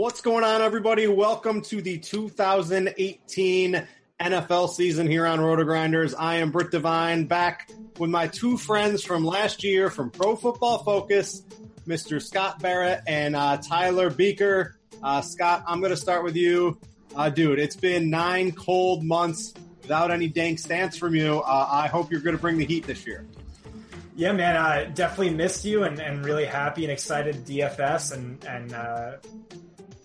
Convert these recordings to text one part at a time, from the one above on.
What's going on, everybody? Welcome to the 2018 NFL season here on Roto Grinders. I am Britt Devine, back with my two friends from last year from Pro Football Focus, Mr. Scott Barrett and uh, Tyler Buecher. Uh, Scott, I'm going to start with you. Uh, dude, it's been nine cold months without any dank stance from you. Uh, I hope you're going to bring the heat this year. Yeah, man, I definitely missed you and, and really happy and excited DFS and, and uh,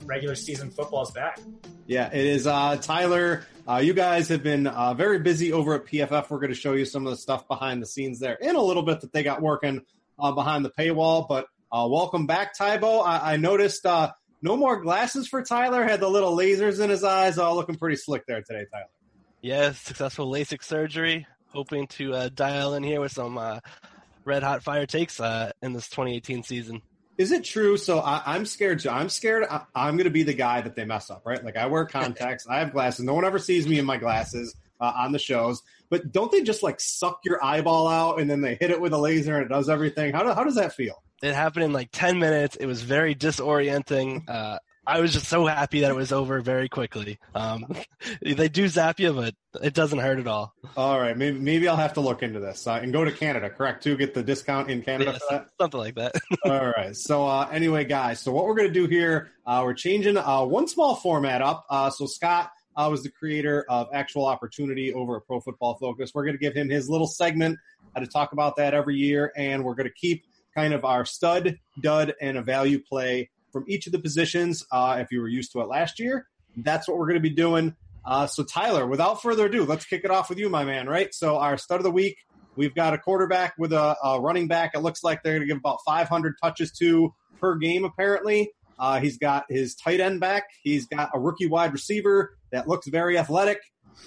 regular season football is back. Yeah, it is. Uh, Tyler, uh, you guys have been uh, very busy over at PFF. We're going to show you some of the stuff behind the scenes there in a little bit that they got working uh, behind the paywall. But uh, welcome back, Tybo. I, I noticed uh, no more glasses for Tyler. Had the little lasers in his eyes. All looking pretty slick there today, Tyler. Yeah, successful LASIK surgery. Hoping to dial in here with some red hot fire takes in this 2018 season. Is it true? So I, am scared. I'm scared. I, am going to be the guy that they mess up, right? Like I wear contacts. I have glasses. No one ever sees me in my glasses uh, on the shows. But don't they just like suck your eyeball out and then they hit it with a laser and it does everything? How, do, how does that feel? It happened in like 10 minutes. It was very disorienting. Uh, I was just so happy that it was over very quickly. Um, they do zap you, but it doesn't hurt at all. All right, maybe maybe I'll have to look into this uh, and go to Canada. Correct to get the discount in Canada yeah, for that. Something like that. all right. So uh, anyway, guys, so what we're gonna do here, uh, we're changing uh, one small format up. Uh, so Scott uh, was the creator of Actual Opportunity over at Pro Football Focus. We're gonna give him his little segment to talk about that every year, and we're gonna keep kind of our stud, dud, and a value play from each of the positions. Uh, if you were used to it last year, that's what we're going to be doing. Uh, so, Tyler, without further ado, let's kick it off with you, my man. Right. So, our start of the week, we've got a quarterback with a, a running back. It looks like they're going to give about 500 touches to per game, apparently. Uh, he's got his tight end back. He's got a rookie wide receiver that looks very athletic.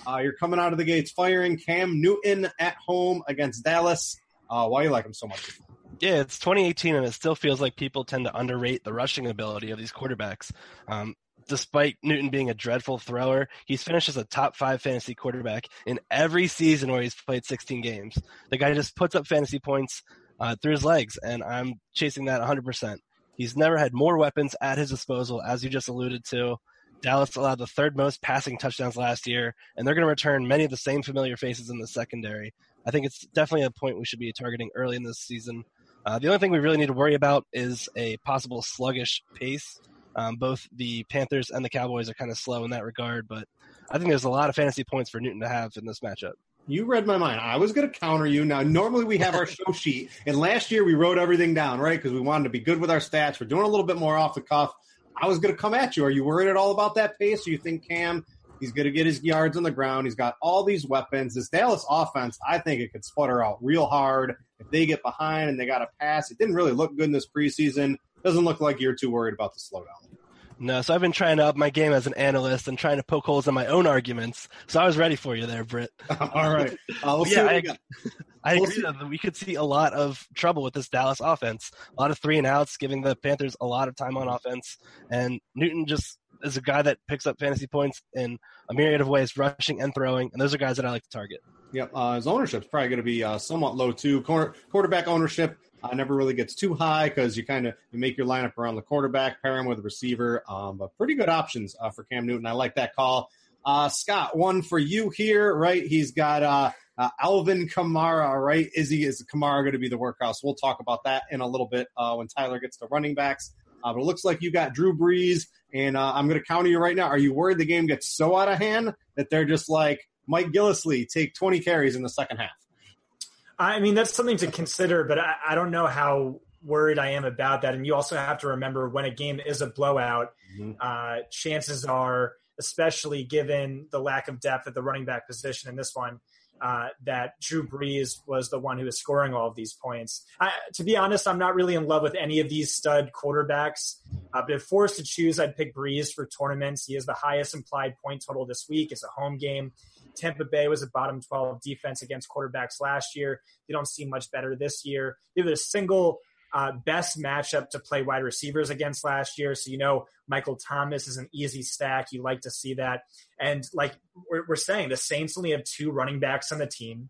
Uh, you're coming out of the gates firing Cam Newton at home against Dallas. Uh, why do you like him so much? Yeah, it's 2018, and it still feels like people tend to underrate the rushing ability of these quarterbacks. Um, despite Newton being a dreadful thrower, he's finished as a top five fantasy quarterback in every season where he's played 16 games. The guy just puts up fantasy points uh, through his legs, and I'm chasing that 100%. He's never had more weapons at his disposal, as you just alluded to. Dallas allowed the third most passing touchdowns last year, and they're going to return many of the same familiar faces in the secondary. I think it's definitely a point we should be targeting early in this season. Uh, the only thing we really need to worry about is a possible sluggish pace. Um, both the Panthers and the Cowboys are kind of slow in that regard, but I think there's a lot of fantasy points for Newton to have in this matchup. You read my mind. I was going to counter you. Now, normally we have our show sheet, and last year we wrote everything down, right? Because we wanted to be good with our stats. We're doing a little bit more off the cuff. I was going to come at you. Are you worried at all about that pace? Do you think Cam He's going to get his yards on the ground. He's got all these weapons. This Dallas offense, I think it could sputter out real hard if they get behind and they got a pass. It didn't really look good in this preseason. Doesn't look like you're too worried about the slowdown. No, so I've been trying to up my game as an analyst and trying to poke holes in my own arguments. So I was ready for you there, Britt. All right. Uh, we'll yeah, I, I we'll agree that we could see a lot of trouble with this Dallas offense. A lot of three and outs, giving the Panthers a lot of time on offense. And Newton just is a guy that picks up fantasy points in a myriad of ways, rushing and throwing, and those are guys that I like to target. Yep, uh, his ownership's probably going to be uh, somewhat low too. Quarter, quarterback ownership uh, never really gets too high because you kind of you make your lineup around the quarterback, pair him with a receiver. Um, but pretty good options uh, for Cam Newton. I like that call. Uh, Scott, one for you here, right? He's got uh, uh, Alvin Kamara, right? Is he is Kamara going to be the workhorse? We'll talk about that in a little bit uh, when Tyler gets to running backs. Uh, but it looks like you got Drew Brees, and uh, I'm going to counter you right now. Are you worried the game gets so out of hand that they're just like Mike Gillislee take 20 carries in the second half? I mean, that's something to consider, but I, I don't know how worried I am about that. And you also have to remember when a game is a blowout, mm-hmm. uh, chances are, especially given the lack of depth at the running back position in this one, uh, that Drew Brees was the one who was scoring all of these points. I, to be honest, I'm not really in love with any of these stud quarterbacks. Uh, but if forced to choose, I'd pick Brees for tournaments. He has the highest implied point total this week. It's a home game. Tampa Bay was a bottom 12 defense against quarterbacks last year. They don't seem much better this year. They have a single uh, best matchup to play wide receivers against last year. So, you know, Michael Thomas is an easy stack. You like to see that. And like we're, we're saying, the Saints only have two running backs on the team.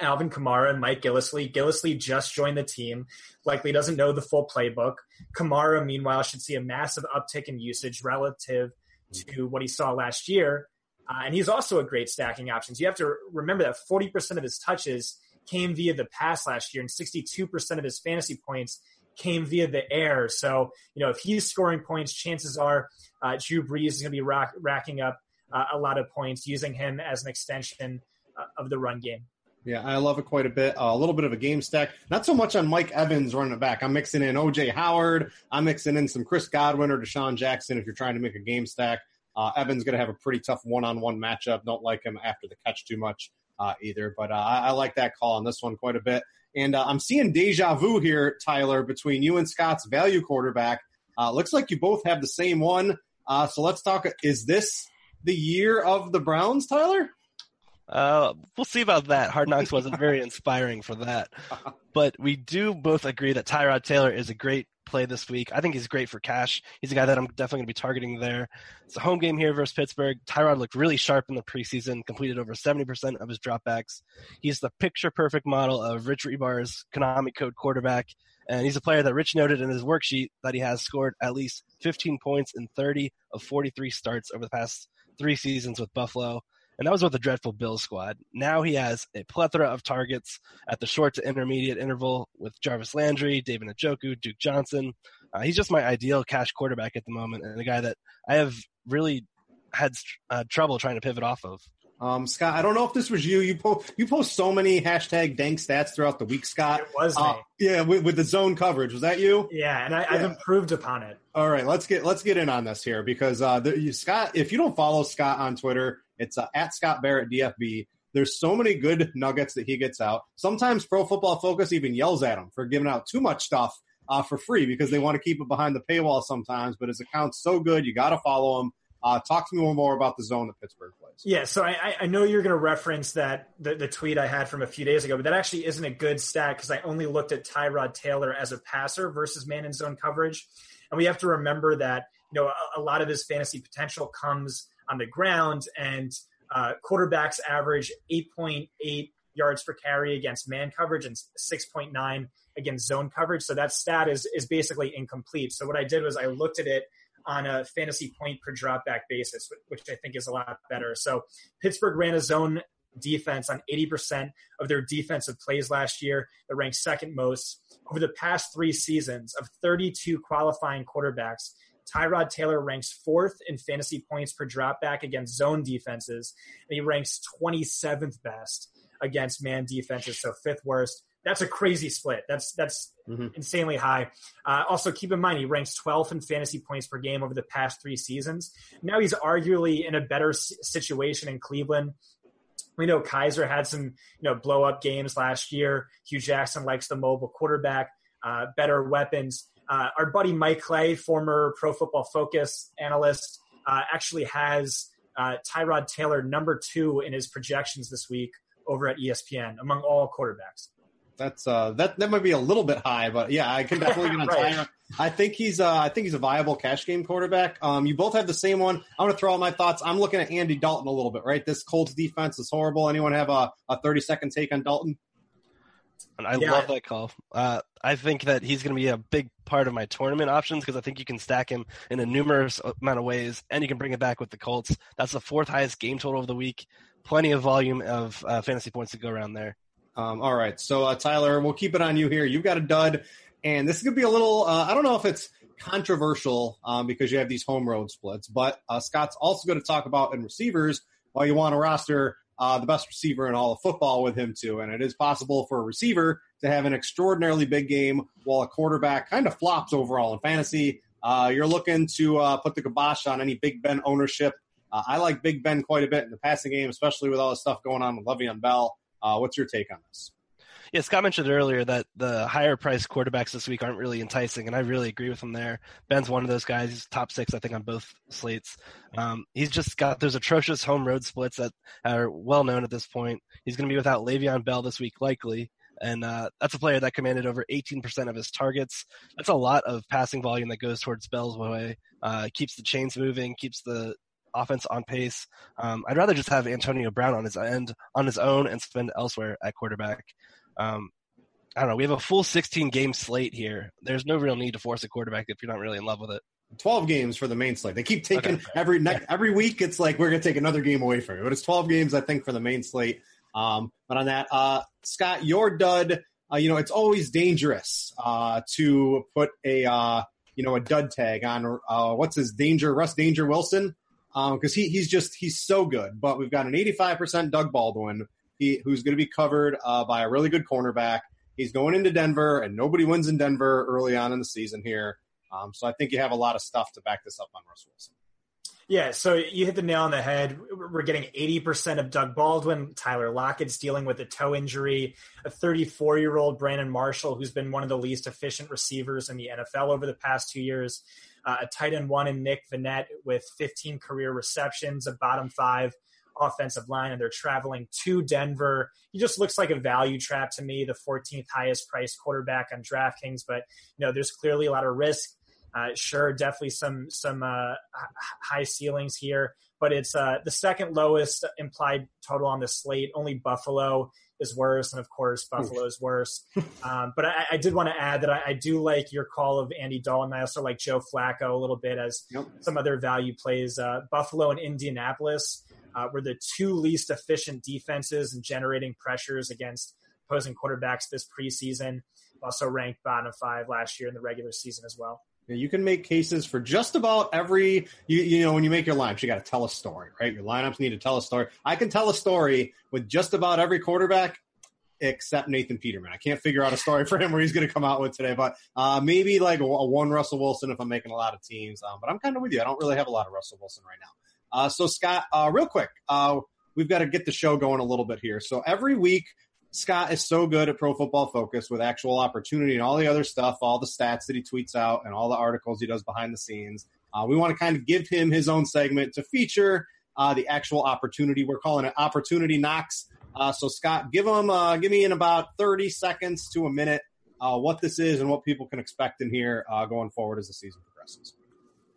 Alvin Kamara and Mike Gillislee. Gillislee just joined the team, likely doesn't know the full playbook. Kamara, meanwhile, should see a massive uptick in usage relative to what he saw last year. Uh, and he's also a great stacking option. So you have to remember that 40% of his touches came via the pass last year, and 62% of his fantasy points came via the air. So, you know, if he's scoring points, chances are uh, Drew Brees is going to be rack, racking up uh, a lot of points using him as an extension uh, of the run game. Yeah, I love it quite a bit. Uh, a little bit of a game stack. Not so much on Mike Evans running it back. I'm mixing in OJ Howard. I'm mixing in some Chris Godwin or DeSean Jackson if you're trying to make a game stack. Uh, Evans going to have a pretty tough one-on-one matchup. Don't like him after the catch too much either. But uh, I, I, like that call on this one quite a bit. And uh, I'm seeing deja vu here, Tyler, between you and Scott's value quarterback. Uh, looks like you both have the same one. Uh, so let's talk. Is this the year of the Browns, Tyler? Uh, we'll see about that. Hard Knocks wasn't very inspiring for that, but we do both agree that Tyrod Taylor is a great play this week. I think he's great for cash. He's a guy that I'm definitely going to be targeting there. It's a home game here versus Pittsburgh. Tyrod looked really sharp in the preseason, completed over 70% of his dropbacks. He's the picture perfect model of Rich Hribar's Konami code quarterback. And he's a player that Rich noted in his worksheet that he has scored at least 15 points in 30 of 43 starts over the past three seasons with Buffalo and that was with the dreadful Bills squad. Now he has a plethora of targets at the short to intermediate interval with Jarvis Landry, David Njoku, Duke Johnson. Uh, he's just my ideal cash quarterback at the moment, and a guy that I have really had uh, trouble trying to pivot off of. Um, Scott, I don't know if this was you. You post you post so many hashtag dank stats throughout the week, Scott. It was uh, me. yeah, with, with, the zone coverage. Was that you? Yeah, and I, have improved upon it. All right, let's get let's get in on this here because uh, the, you, Scott, if you don't follow Scott on Twitter, it's uh, at Scott Barrett DFB. There's so many good nuggets that he gets out. Sometimes Pro Football Focus even yells at him for giving out too much stuff uh, for free because they want to keep it behind the paywall sometimes. But his account's so good, you got to follow him. Uh, talk to me more about the zone that Pittsburgh plays. Yeah, so I, I know you're going to reference that the, the, tweet I had from a few days ago, but that actually isn't a good stat because I only looked at Tyrod Taylor as a passer versus man in zone coverage, and we have to remember that you know a, a lot of his fantasy potential comes on the ground, and uh, quarterbacks average 8.8 yards per carry against man coverage and 6.9 against zone coverage. So that stat is is basically incomplete. So what I did was I looked at it on a fantasy point per dropback basis, which I think is a lot better. So Pittsburgh ran a zone defense on 80% of their defensive plays last year. That ranked second most. Over the past three seasons of 32 qualifying quarterbacks, Tyrod Taylor ranks fourth in fantasy points per dropback against zone defenses, and he ranks 27th best against man defenses, so fifth worst. That's a crazy split. That's that's mm-hmm. insanely high. Uh, also, keep in mind he ranks 12th in fantasy points per game over the past three seasons. Now he's arguably in a better s- situation in Cleveland. We know Kizer had some you know blow up games last year. Hue Jackson likes the mobile quarterback, uh, better weapons. Uh, our buddy Mike Clay, former Pro Football Focus analyst, uh, actually has uh, Tyrod Taylor number two in his projections this week over at ESPN among all quarterbacks. that's uh, that that might be a little bit high, but yeah, I can definitely get on right. Tyron. I think he's uh, I think he's a viable cash game quarterback. Um, you both have the same one. I'm going to throw out my thoughts. I'm looking at Andy Dalton a little bit. Right, this Colts defense is horrible. Anyone have a, a 30 second take on Dalton? And I yeah. love that call. Uh, I think that he's going to be a big part of my tournament options because I think you can stack him in a numerous amount of ways, and you can bring it back with the Colts. That's the fourth highest game total of the week. Plenty of volume of uh, fantasy points to go around there. Um, all right, so uh, Tyler, we'll keep it on you here. You've got a dud, and this is going to be a little. Uh, I don't know if it's controversial um, because you have these home road splits, but uh, Scott's also going to talk about in receivers. While you want to roster uh, the best receiver in all of football with him too. And it is possible for a receiver to have an extraordinarily big game while a quarterback kind of flops overall in fantasy. Uh, you're looking to uh, put the kibosh on any Big Ben ownership. Uh, I like Big Ben quite a bit in the passing game, especially with all the stuff going on with Le'Veon Bell. Uh, what's your take on this? Yeah, Scott mentioned earlier that the higher priced quarterbacks this week aren't really enticing, and I really agree with him there. Ben's one of those guys. He's top six, I think, on both slates. Um, he's just got those atrocious home road splits that are well known at this point. He's going to be without Le'Veon Bell this week, likely. And uh, that's a player that commanded over 18% of his targets. That's a lot of passing volume that goes towards Bell's way. Uh, keeps the chains moving, keeps the offense on pace. Um, I'd rather just have Antonio Brown on his end, on his own, and spend elsewhere at quarterback. Um, I don't know. We have a full 16 game slate here. There's no real need to force a quarterback if you're not really in love with it. 12 games for the main slate. They keep taking okay. every ne- every week. It's like we're going to take another game away from you. But it's 12 games, I think, for the main slate. Um, but on that, uh, Scott, your dud. Uh, you know, it's always dangerous uh, to put a uh, you know a dud tag on. Uh, what's his danger? Russ Danger Wilson, because um, he he's just he's so good. But we've got an 85% Doug Baldwin he, who's going to be covered uh, by a really good cornerback. He's going into Denver, and nobody wins in Denver early on in the season here. Um, so I think you have a lot of stuff to back this up on Russ Wilson. Yeah, so you hit the nail on the head. We're getting 80% of Doug Baldwin. Tyler Lockett's dealing with a toe injury. A 34 year old Brandon Marshall, who's been one of the least efficient receivers in the NFL over the past two years. Uh, a tight end one in Nick Vannett with 15 career receptions, a bottom five offensive line, and they're traveling to Denver. He just looks like a value trap to me, the 14th highest priced quarterback on DraftKings. But you know, there's clearly a lot of risk. Uh, sure, definitely some some uh, high ceilings here, but it's uh, the second lowest implied total on the slate. Only Buffalo is worse, and of course Buffalo is worse. Um, but I, I, did want to add that I, I, do like your call of Andy Dalton. I also like Joe Flacco a little bit as yep. some other value plays. Uh, Buffalo and Indianapolis uh, were the two least efficient defenses in generating pressures against opposing quarterbacks this preseason. Also ranked bottom five last year in the regular season as well. You can make cases for just about every you you know when you make your lineups you got to tell a story right? Your lineups need to tell a story. I can tell a story with just about every quarterback except nathan peterman. I can't figure out a story for him where he's going to come out with today but uh, maybe like a, a, one russell wilson if i'm making a lot of teams um, but i'm kind of with you. I don't really have a lot of russell wilson right now. Uh, so, Scott, uh, real quick, uh, we've got to get the show going a little bit here. So, every week, Scott is so good at Pro Football Focus with actual opportunity and all the other stuff, all the stats that he tweets out, and all the articles he does behind the scenes. Uh, we want to kind of give him his own segment to feature uh, the actual opportunity. We're calling it Opportunity Knocks. Uh, so, Scott, give him, give me in about 30 seconds to a minute what this is and what people can expect in here going forward as the season progresses.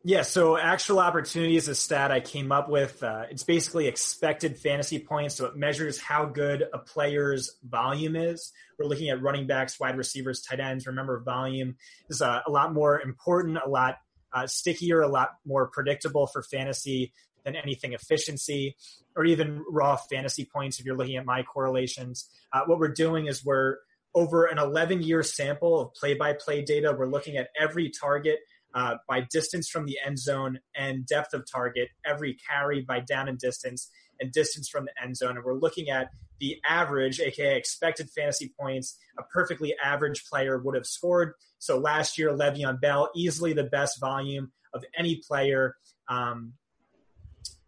Yeah, so actual opportunity is a stat I came up with. Uh, it's basically expected fantasy points, so it measures how good a player's volume is. We're looking at running backs, wide receivers, tight ends. Remember, volume is uh, a lot more important, a lot uh, stickier, a lot more predictable for fantasy than anything efficiency or even raw fantasy points. If you're looking at my correlations, uh, what we're doing is we're over an 11 year sample of play by play data. We're looking at every target uh, by distance from the end zone and depth of target, every carry by down and distance and distance from the end zone. And we're looking at the average, aka expected fantasy points, a perfectly average player would have scored. So last year, Le'Veon Bell, easily the best volume of any player. Um,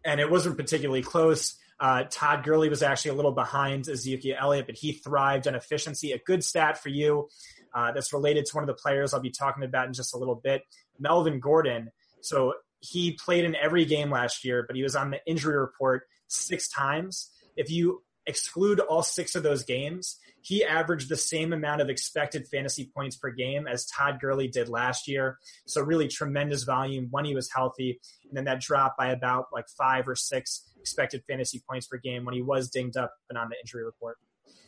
and it wasn't particularly close. Uh, Todd Gurley was actually a little behind Ezekiel Elliott, but he thrived on efficiency. A good stat for you uh, that's related to one of the players I'll be talking about in just a little bit. Melvin Gordon. So he played in every game last year, but he was on the injury report six times. If you exclude all six of those games, he averaged the same amount of expected fantasy points per game as Todd Gurley did last year. So really tremendous volume when he was healthy, and then that dropped by about like five or six expected fantasy points per game when he was dinged up and on the injury report.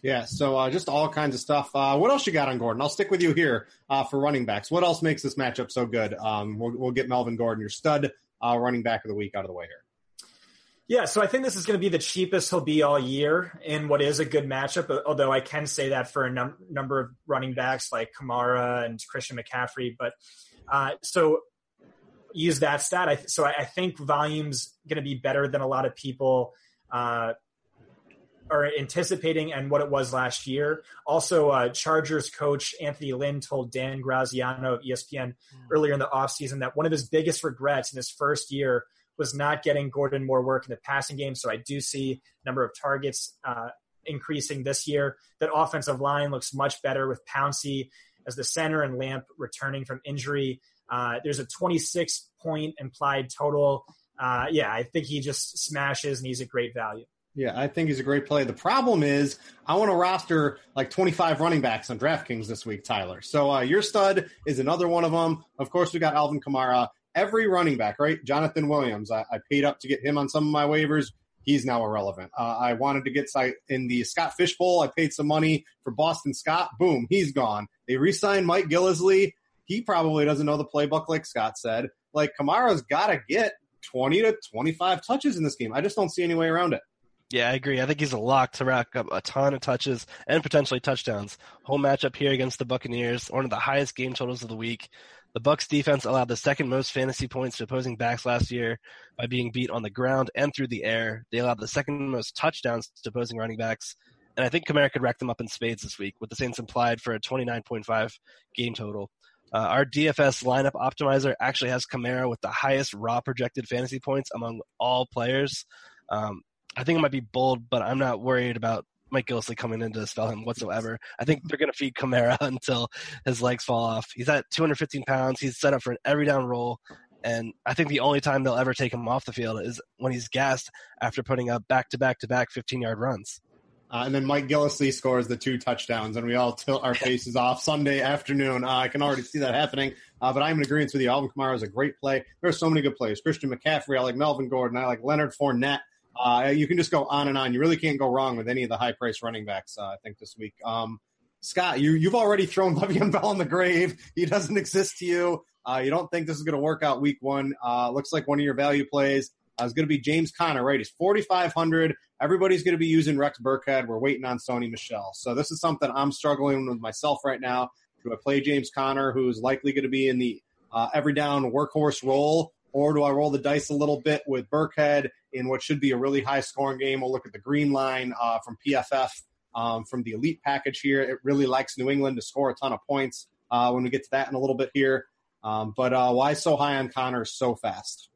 Yeah, so uh, just all kinds of stuff. Uh, what else you got on Gordon? I'll stick with you here uh, for running backs. What else makes this matchup so good? Um, we'll, we'll, get Melvin Gordon, your stud uh, running back of the week, out of the way here. Yeah, so I think this is going to be the cheapest he'll be all year in what is a good matchup. Although I can say that for a num- number of running backs like Kamara and Christian McCaffrey. But uh, so use that stat. I, so I, I, think volume's going to be better than a lot of people uh, are anticipating and what it was last year. Also, uh, Chargers coach Anthony Lynn told Dan Graziano of ESPN earlier in the offseason that one of his biggest regrets in his first year – was not getting Gordon more work in the passing game. So I do see number of targets uh, increasing this year. That offensive line looks much better with Pouncey as the center and Lamp returning from injury. Uh, there's a 26 point implied total. Uh, yeah, I think he just smashes and he's a great value. Yeah, I think he's a great play. The problem is, I want to roster like 25 running backs on DraftKings this week, Tyler. So uh, your stud is another one of them. Of course, we got Alvin Kamara every running back, right? Jonathan Williams, I, I, paid up to get him on some of my waivers. He's now irrelevant. Uh, I wanted to get in the Scott Fishbowl. I paid some money for Boston Scott. Boom, he's gone. They re-signed Mike Gillislee. He probably doesn't know the playbook, like Scott said. Like Kamara's got to get 20 to 25 touches in this game. I just don't see any way around it. Yeah, I agree. I think he's a lock to rack up a ton of touches and potentially touchdowns. Home matchup here against the Buccaneers, one of the highest game totals of the week. The Bucks defense allowed the second most fantasy points to opposing backs last year by being beat on the ground and through the air. They allowed the second most touchdowns to opposing running backs. And I think Kamara could rack them up in spades this week, with the Saints implied for a 29.5 game total. Uh, our DFS lineup optimizer actually has Kamara with the highest raw projected fantasy points among all players. Um, I think it might be bold, but I'm not worried about Mike Gillislee coming in to spell him whatsoever. I think they're going to feed Kamara until his legs fall off. He's at 215 pounds. He's set up for an every down role. And I think the only time they'll ever take him off the field is when he's gassed after putting up back to back to back 15 yard runs. Uh, and then Mike Gillislee scores the two touchdowns, and we all tilt our faces off Sunday afternoon. Uh, I can already see that happening. Uh, but I'm in agreement with you. Alvin Kamara is a great play. There are so many good plays. Christian McCaffrey, I like Melvin Gordon, I like Leonard Fournette. Uh, you can just go on and on. You really can't go wrong with any of the high price running backs. Uh, I think this week. Um, Scott, you you've already thrown Le'Veon Bell in the grave. He doesn't exist to you. Uh, you don't think this is going to work out week one. Uh, looks like one of your value plays uh, is going to be James Conner, right? He's 4,500. Everybody's going to be using Rex Burkhead. We're waiting on Sony Michel. So this is something I'm struggling with myself right now. Do I play James Conner, who's likely going to be in the uh, every down workhorse role, or do I roll the dice a little bit with Burkhead in what should be a really high scoring game. We'll look at the green line uh, from PFF um, from the elite package here. It really likes New England to score a ton of points uh, when we get to that in a little bit here. Um, but uh, why so high on Conner so fast?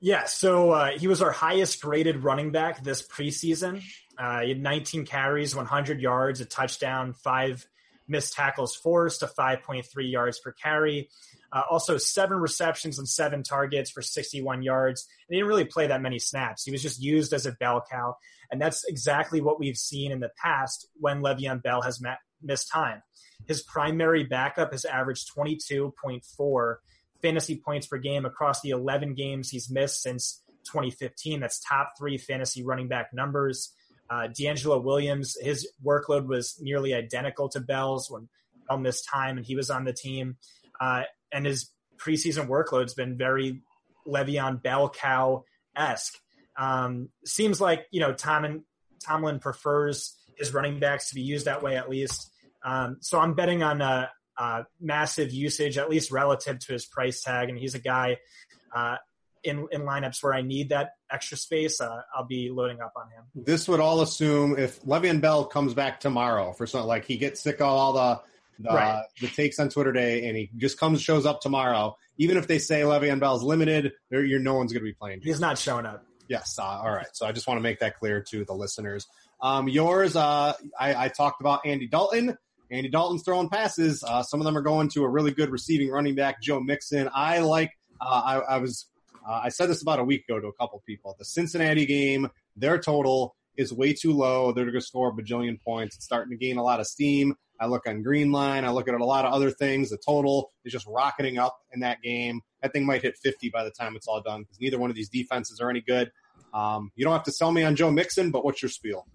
Yeah, so uh, he was our highest graded running back this preseason. Uh, he had 19 carries, 100 yards, a touchdown, five missed tackles forced, a 5.3 yards per carry. Uh, also, seven receptions and seven targets for 61 yards. And he didn't really play that many snaps. He was just used as a bell cow. And that's exactly what we've seen in the past when Le'Veon Bell has met, missed time. His primary backup has averaged 22.4 fantasy points per game across the 11 games he's missed since 2015. That's top three fantasy running back numbers. Uh, DeAngelo Williams, his workload was nearly identical to Bell's when Bell missed time and he was on the team. Uh, and his preseason workload's been very Le'Veon Bell cow esque. Um, seems like you know Tom Tomlin prefers his running backs to be used that way at least. Um, so I'm betting on a, a, massive usage, at least relative to his price tag, and he's a guy uh, in in lineups where I need that extra space. Uh, I'll be loading up on him. This would all assume if Le'Veon Bell comes back tomorrow for something like he gets sick of all the the, right. the takes on Twitter day, and he just comes shows up tomorrow. Even if they say Le'Veon Bell's limited, you're no one's going to be playing. He's not showing up. Yes. Uh, all right. So I just want to make that clear to the listeners. Um, yours, uh, I, I, talked about Andy Dalton. Andy Dalton's throwing passes. Uh, some of them are going to a really good receiving running back, Joe Mixon. I like. Uh, I, I, was. Uh, I said this about a week ago to a couple people. The Cincinnati game, their total is way too low. They're going to score a bajillion points. It's starting to gain a lot of steam. I look on Green Line. I look at a lot of other things. The total is just rocketing up in that game. That thing might hit 50 by the time it's all done because neither one of these defenses are any good. Um, you don't have to sell me on Joe Mixon, but what's your spiel?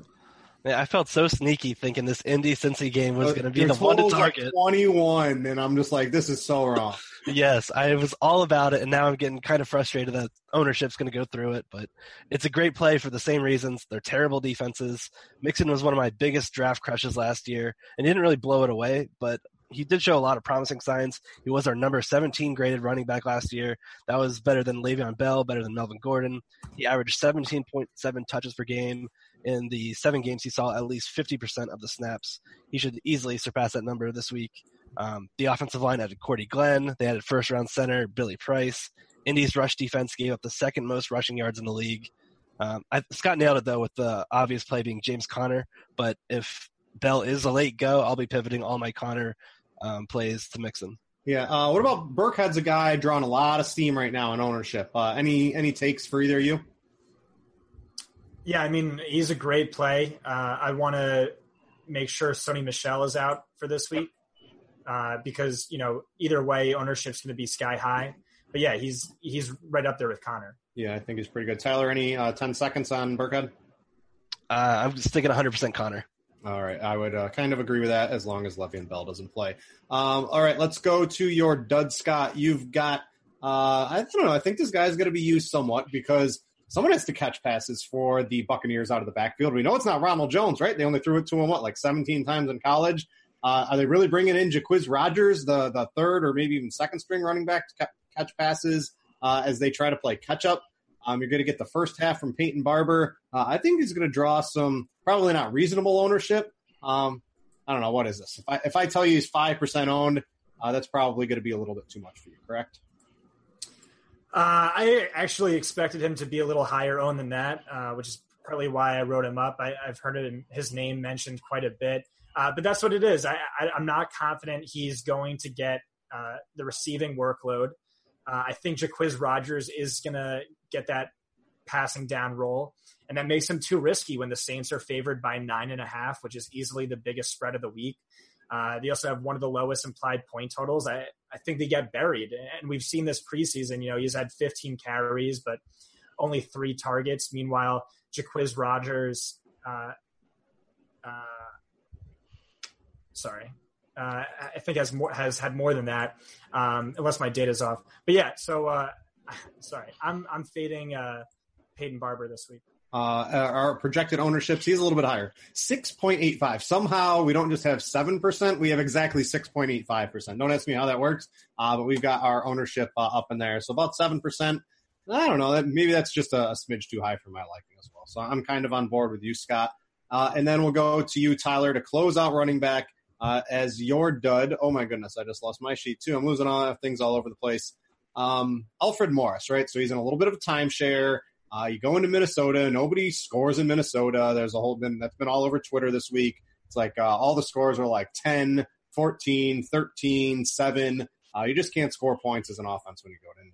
Man, I felt so sneaky thinking this Indy Cincy game was uh, going to be the one to target. Like 21, and I'm just like, this is so wrong. yes, I was all about it, and now I'm getting kind of frustrated that ownership's going to go through it. But it's a great play for the same reasons. They're terrible defenses. Mixon was one of my biggest draft crushes last year, and he didn't really blow it away, but he did show a lot of promising signs. He was our number 17 graded running back last year. That was better than Le'Veon Bell, better than Melvin Gordon. He averaged 17.7 touches per game in the seven games he saw at least 50% of the snaps. He should easily surpass that number this week. Um, the offensive line added Cordy Glenn. They added first round center Billy Price. Indy's rush defense gave up the second most rushing yards in the league. Um, I, Scott nailed it though with the obvious play being James Conner. But if Bell is a late go, I'll be pivoting all my Conner um, plays to Mixon. Yeah. Uh, what about Burkhead's a guy drawing a lot of steam right now in ownership? Uh, any any takes for either of you? Yeah, I mean, he's a great play. Uh, I want to make sure Sony Michel is out for this week uh, because you know either way, ownership's going to be sky high. But yeah, he's he's right up there with Conner. Yeah, I think he's pretty good. Tyler, any uh, ten seconds on Burkhead? Uh, I'm just thinking 100 percent Conner. All right, I would uh, kind of agree with that as long as Le'Veon Bell doesn't play. Um, all right, let's go to your dud Scott. You've got uh, I don't know. I think this guy's going to be used somewhat because someone has to catch passes for the Buccaneers out of the backfield. We know it's not Ronald Jones, right? They only threw it to him what like 17 times in college. Uh, are they really bringing in Jacquizz Rodgers, the the third or maybe even second string running back to ca- catch passes uh, as they try to play catch up? Um, you're going to get the first half from Peyton Barber. Uh, I think he's going to draw some probably not reasonable ownership. Um, I don't know what is this. If I if I tell you he's five percent owned, uh, that's probably going to be a little bit too much for you. Correct? Uh, I actually expected him to be a little higher owned than that, uh, which is partly why I wrote him up. I, have heard it, his name mentioned quite a bit, uh, but that's what it is. I, am not confident he's going to get uh, the receiving workload. Uh, I think Jacquizz Rodgers is going to get that passing down role, and that makes him too risky when the Saints are favored by nine and a half, which is easily the biggest spread of the week. Uh, they also have one of the lowest implied point totals. I, I think they get buried. And we've seen this preseason. You know, he's had 15 carries, but only three targets. Meanwhile, Jacquizz Rodgers, uh, uh, sorry, uh, I think has more has had more than that, um, unless my data's off. But yeah, so uh, sorry, I'm I'm fading uh, Peyton Barber this week uh, our projected ownerships, he's a little bit higher. 6.85. Somehow we don't just have 7%, we have exactly 6.85%. Don't ask me how that works, uh, but we've got our ownership uh, up in there. So about 7%. I don't know. That Maybe that's just a, a, smidge too high for my liking as well. So I'm kind of on board with you, Scott. Uh, and then we'll go to you, Tyler, to close out running back uh, as your dud. Oh my goodness, I just lost my sheet too. I'm losing all things all over the place. Um, Alfred Morris, right? So he's in a little bit of a timeshare. Uh, you go into Minnesota, nobody scores in Minnesota. There's a whole been that's been all over Twitter this week. It's like uh, all the scores are like 10, 14, 13, 7. Uh, you just can't score points as an offense when you go into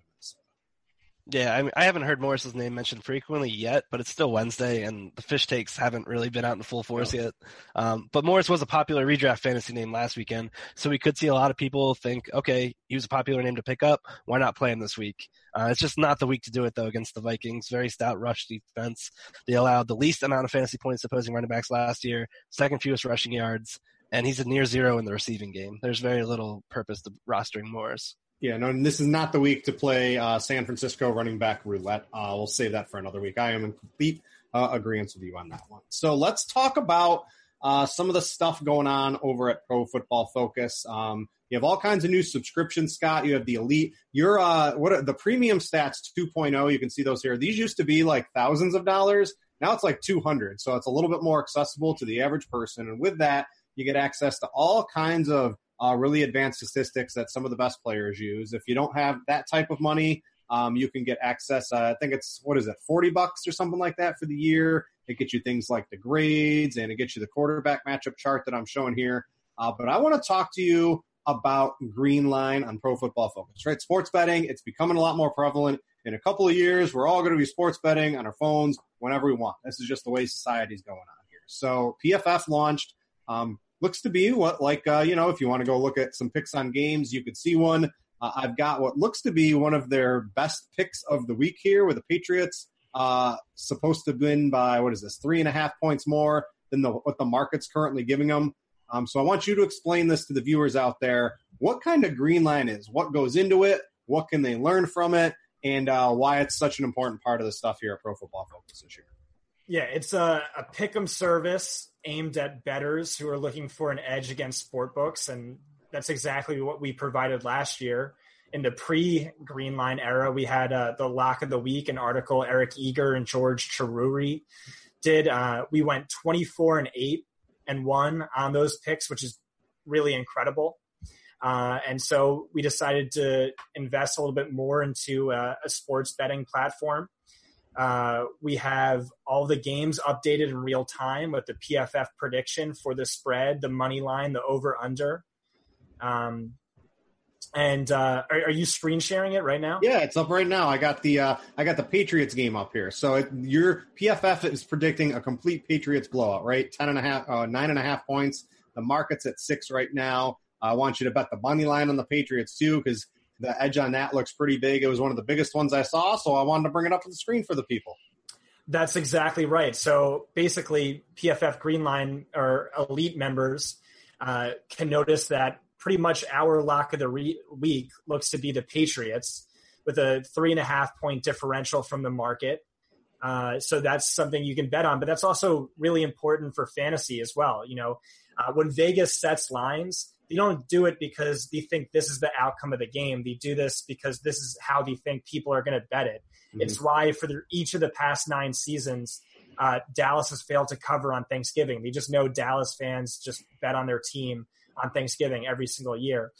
yeah, I mean, I haven't heard Morris's name mentioned frequently yet, but it's still Wednesday, and the fish takes haven't really been out in full force no. yet. Um, but Morris was a popular redraft fantasy name last weekend, so we could see a lot of people think, okay, he was a popular name to pick up. Why not play him this week? Uh, it's just not the week to do it though against the Vikings. Very stout rush defense. They allowed the least amount of fantasy points to opposing running backs last year, second fewest rushing yards, and he's a near zero in the receiving game. There's very little purpose to rostering Morris. Yeah, no, this is not the week to play uh, San Francisco running back roulette. Uh, we'll save that for another week. I am in complete uh, agreement with you on that one. So let's talk about uh, some of the stuff going on over at Pro Football Focus. Um, you have all kinds of new subscriptions, Scott. You have the elite. You're uh, what are the premium stats 2.0. You can see those here. These used to be like thousands of dollars. Now it's like 200. So it's a little bit more accessible to the average person. And with that, you get access to all kinds of uh, really advanced statistics that some of the best players use. If you don't have that type of money, um, you can get access. Uh, I think it's what is it, forty bucks or something like that for the year. It gets you things like the grades and it gets you the quarterback matchup chart that I'm showing here. Uh, but I want to talk to you about Green Line on Pro Football Focus. Right, sports betting it's becoming a lot more prevalent in a couple of years, we're all going to be sports betting on our phones whenever we want. This is just the way society's going on here. So PFF launched. Um, looks to be what like uh, you know if you want to go look at some picks on games, you could see one. Uh, I've got what looks to be one of their best picks of the week here with the Patriots. Uh, supposed to win by what is this three and a half points more than the, what the market's currently giving them. Um, so I want you to explain this to the viewers out there. What kind of green line is? What goes into it? What can they learn from it? And uh, why it's such an important part of the stuff here at Pro Football Focus this year. Yeah, it's a, a pick'em service aimed at bettors who are looking for an edge against sport books, and that's exactly what we provided last year. In the pre Green Line era, we had uh, the lock of the week, an article Eric Eager and George Chahrouri did. Uh, we went 24 and 8 and 1 on those picks, which is really incredible. Uh, and so we decided to invest a little bit more into uh, a sports betting platform. Uh, we have all the games updated in real time with the PFF prediction for the spread, the money line, the over under. Um, and uh, are, are, you screen sharing it right now? Yeah, it's up right now. I got the uh, I got the Patriots game up here. So it, your PFF is predicting a complete Patriots blowout, right? Ten and a half, uh, nine and a half points. The market's at six right now. I want you to bet the money line on the Patriots too, because the edge on that looks pretty big. It was one of the biggest ones I saw, so I wanted to bring it up to the screen for the people. That's exactly right. So basically, PFF Greenline or elite members uh, can notice that pretty much our lock of the re- week looks to be the Patriots with a three and a half point differential from the market. Uh, so that's something you can bet on, but that's also really important for fantasy as well. You know, uh, when Vegas sets lines, they don't do it because they think this is the outcome of the game. They do this because this is how they think people are going to bet it. Mm-hmm. It's why for the, each of the past nine seasons, uh, Dallas has failed to cover on Thanksgiving. They just know Dallas fans just bet on their team on Thanksgiving every single year.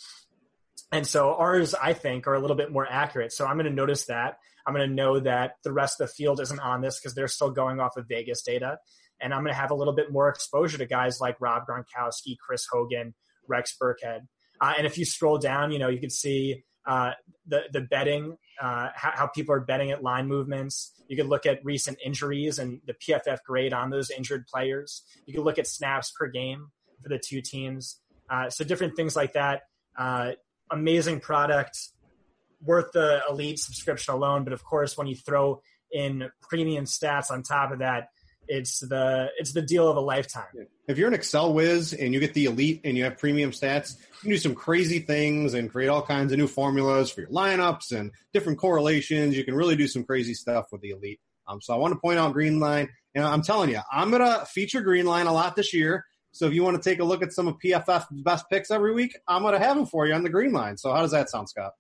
And so ours, I think, are a little bit more accurate. So I'm going to notice that. I'm going to know that the rest of the field isn't on this because they're still going off of Vegas data. And I'm going to have a little bit more exposure to guys like Rob Gronkowski, Chris Hogan, Rex Burkhead. Uh, and if you scroll down, you know, you can see uh, the, the betting, uh, how, how, people are betting at line movements. You could look at recent injuries and the PFF grade on those injured players. You could look at snaps per game for the two teams. Uh, so different things like that. Uh, amazing product, worth the elite subscription alone. But of course, when you throw in premium stats on top of that, it's the it's the deal of a lifetime. If you're an Excel whiz and you get the elite and you have premium stats, you can do some crazy things and create all kinds of new formulas for your lineups and different correlations. You can really do some crazy stuff with the elite. Um, so I want to point out Greenline. And I'm telling you, I'm gonna feature Greenline a lot this year. So if you want to take a look at some of PFF's best picks every week, I'm gonna have them for you on the Greenline. So how does that sound, Scott?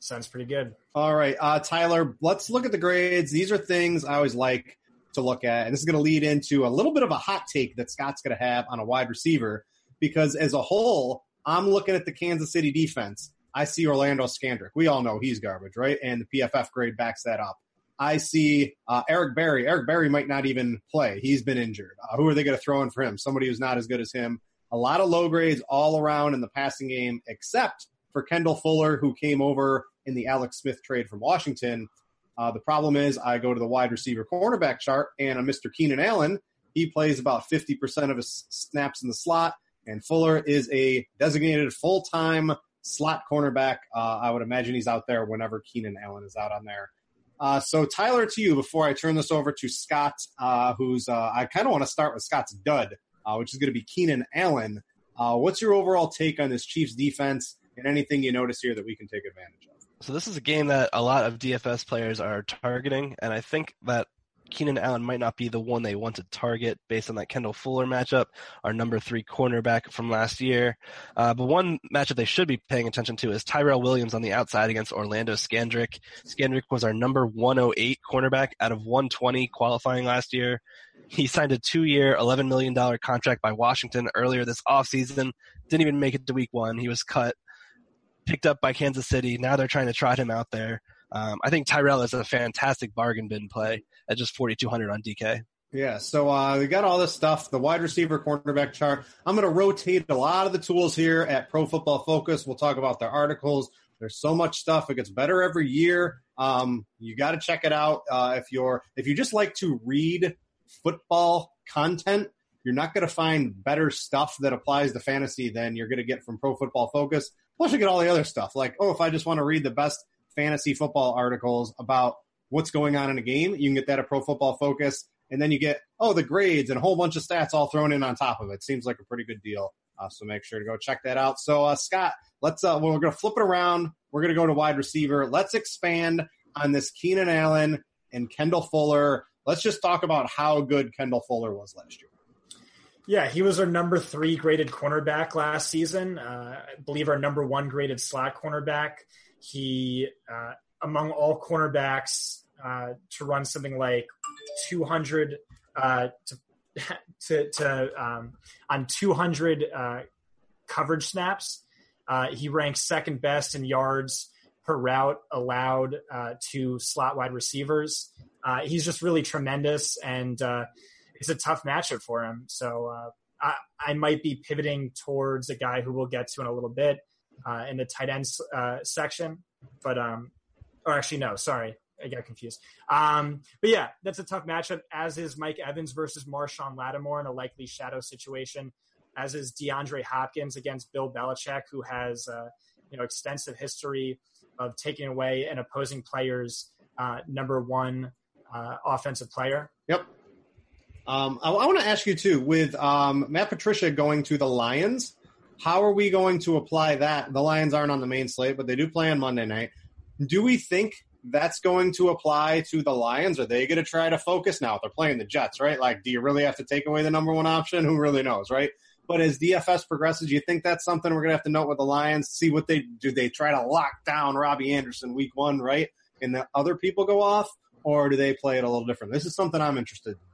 Sounds pretty good. All right, uh, Tyler. Let's look at the grades. These are things I always like to look at. And this is going to lead into a little bit of a hot take that Scott's going to have on a wide receiver because as a whole, I'm looking at the Kansas City defense. I see Orlando Scandrick. We all know he's garbage, right? And the PFF grade backs that up. I see uh, Eric Berry. Eric Berry might not even play. He's been injured. Uh, who are they going to throw in for him? Somebody who's not as good as him. A lot of low grades all around in the passing game, except for Kendall Fuller, who came over in the Alex Smith trade from Washington. Uh, the problem is I go to the wide receiver cornerback chart, and a Mr. Keenan Allen, he plays about 50% of his snaps in the slot, and Fuller is a designated full time slot cornerback. Uh, I would imagine he's out there whenever Keenan Allen is out on there. Uh, so, Tyler, to you, before I turn this over to Scott, uh, who's uh, I kind of want to start with Scott's dud, uh, which is going to be Keenan Allen. what's your overall take on this Chiefs defense and anything you notice here that we can take advantage of? So this is a game that a lot of DFS players are targeting, and I think that Keenan Allen might not be the one they want to target based on that Kendall Fuller matchup, our number three cornerback from last year. Uh, but one matchup they should be paying attention to is Tyrell Williams on the outside against Orlando Scandrick. Scandrick was our number 108 cornerback out of 120 qualifying last year. He signed a two-year, $11 million contract by Washington earlier this offseason. Didn't even make it to week one. He was cut picked up by Kansas City. Now they're trying to trot him out there. Um, I think Tyrell is a fantastic bargain bin play at just 4,200 on DK. Yeah, so uh, we got all this stuff, the wide receiver cornerback chart. I'm going to rotate a lot of the tools here at Pro Football Focus. We'll talk about their articles. There's so much stuff. It gets better every year. Um, you got to check it out uh, if you're if you just like to read football content. You're not going to find better stuff that applies to fantasy than you're going to get from Pro Football Focus. Plus, you get all the other stuff like, oh, if I just want to read the best fantasy football articles about what's going on in a game, you can get that at Pro Football Focus. And then you get, oh, the grades and a whole bunch of stats all thrown in on top of it. Seems like a pretty good deal. Uh, so make sure to go check that out. So, uh, Scott, let's, uh, well, we're going to flip it around. We're going to go to wide receiver. Let's expand on this Keenan Allen and Kendall Fuller. Let's just talk about how good Kendall Fuller was last year. Yeah, he was our number three graded cornerback last season. Uh, I believe our number one graded slot cornerback. He, uh, among all cornerbacks, uh, to run something like 200 uh, to to, to um, on 200 uh, coverage snaps. Uh, he ranks second best in yards per route allowed to slot wide receivers. he's just really tremendous and it's a tough matchup for him. So uh, I, I, might be pivoting towards a guy who we'll get to in a little bit uh, in the tight end uh, section. But, um, or actually, no, sorry. I got confused. Um, but yeah, that's a tough matchup, as is Mike Evans versus Marshon Lattimore in a likely shadow situation, as is DeAndre Hopkins against Bill Belichick, who has uh, you know extensive history of taking away an opposing player's uh, number one uh, offensive player. Yep. Um, I, I want to ask you too, with um, Matt Patricia going to the Lions, how are we going to apply that? The Lions aren't on the main slate, but they do play on Monday night. Do we think that's going to apply to the Lions? Are they going to try to focus now? They're playing the Jets, right? Like, do you really have to take away the number one option? Who really knows, right? But as DFS progresses, do you think that's something we're going to have to note with the Lions? See what they do. They try to lock down Robbie Anderson week one, right? And the other people go off, or do they play it a little different? This is something I'm interested in.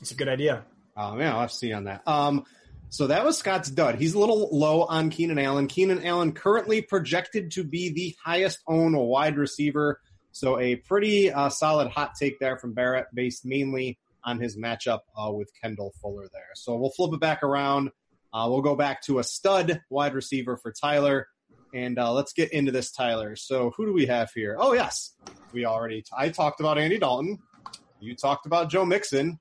It's a good idea. Oh, yeah, I'll have to see on that. Um, so that was Scott's dud. He's a little low on Keenan Allen. Keenan Allen currently projected to be the highest owned wide receiver. So a pretty uh, solid hot take there from Barrett, based mainly on his matchup uh, with Kendall Fuller there. So we'll flip it back around. Uh, we'll go back to a stud wide receiver for Tyler. And uh, let's get into this, Tyler. So who do we have here? Oh, yes. We already, t- I talked about Andy Dalton. You talked about Joe Mixon.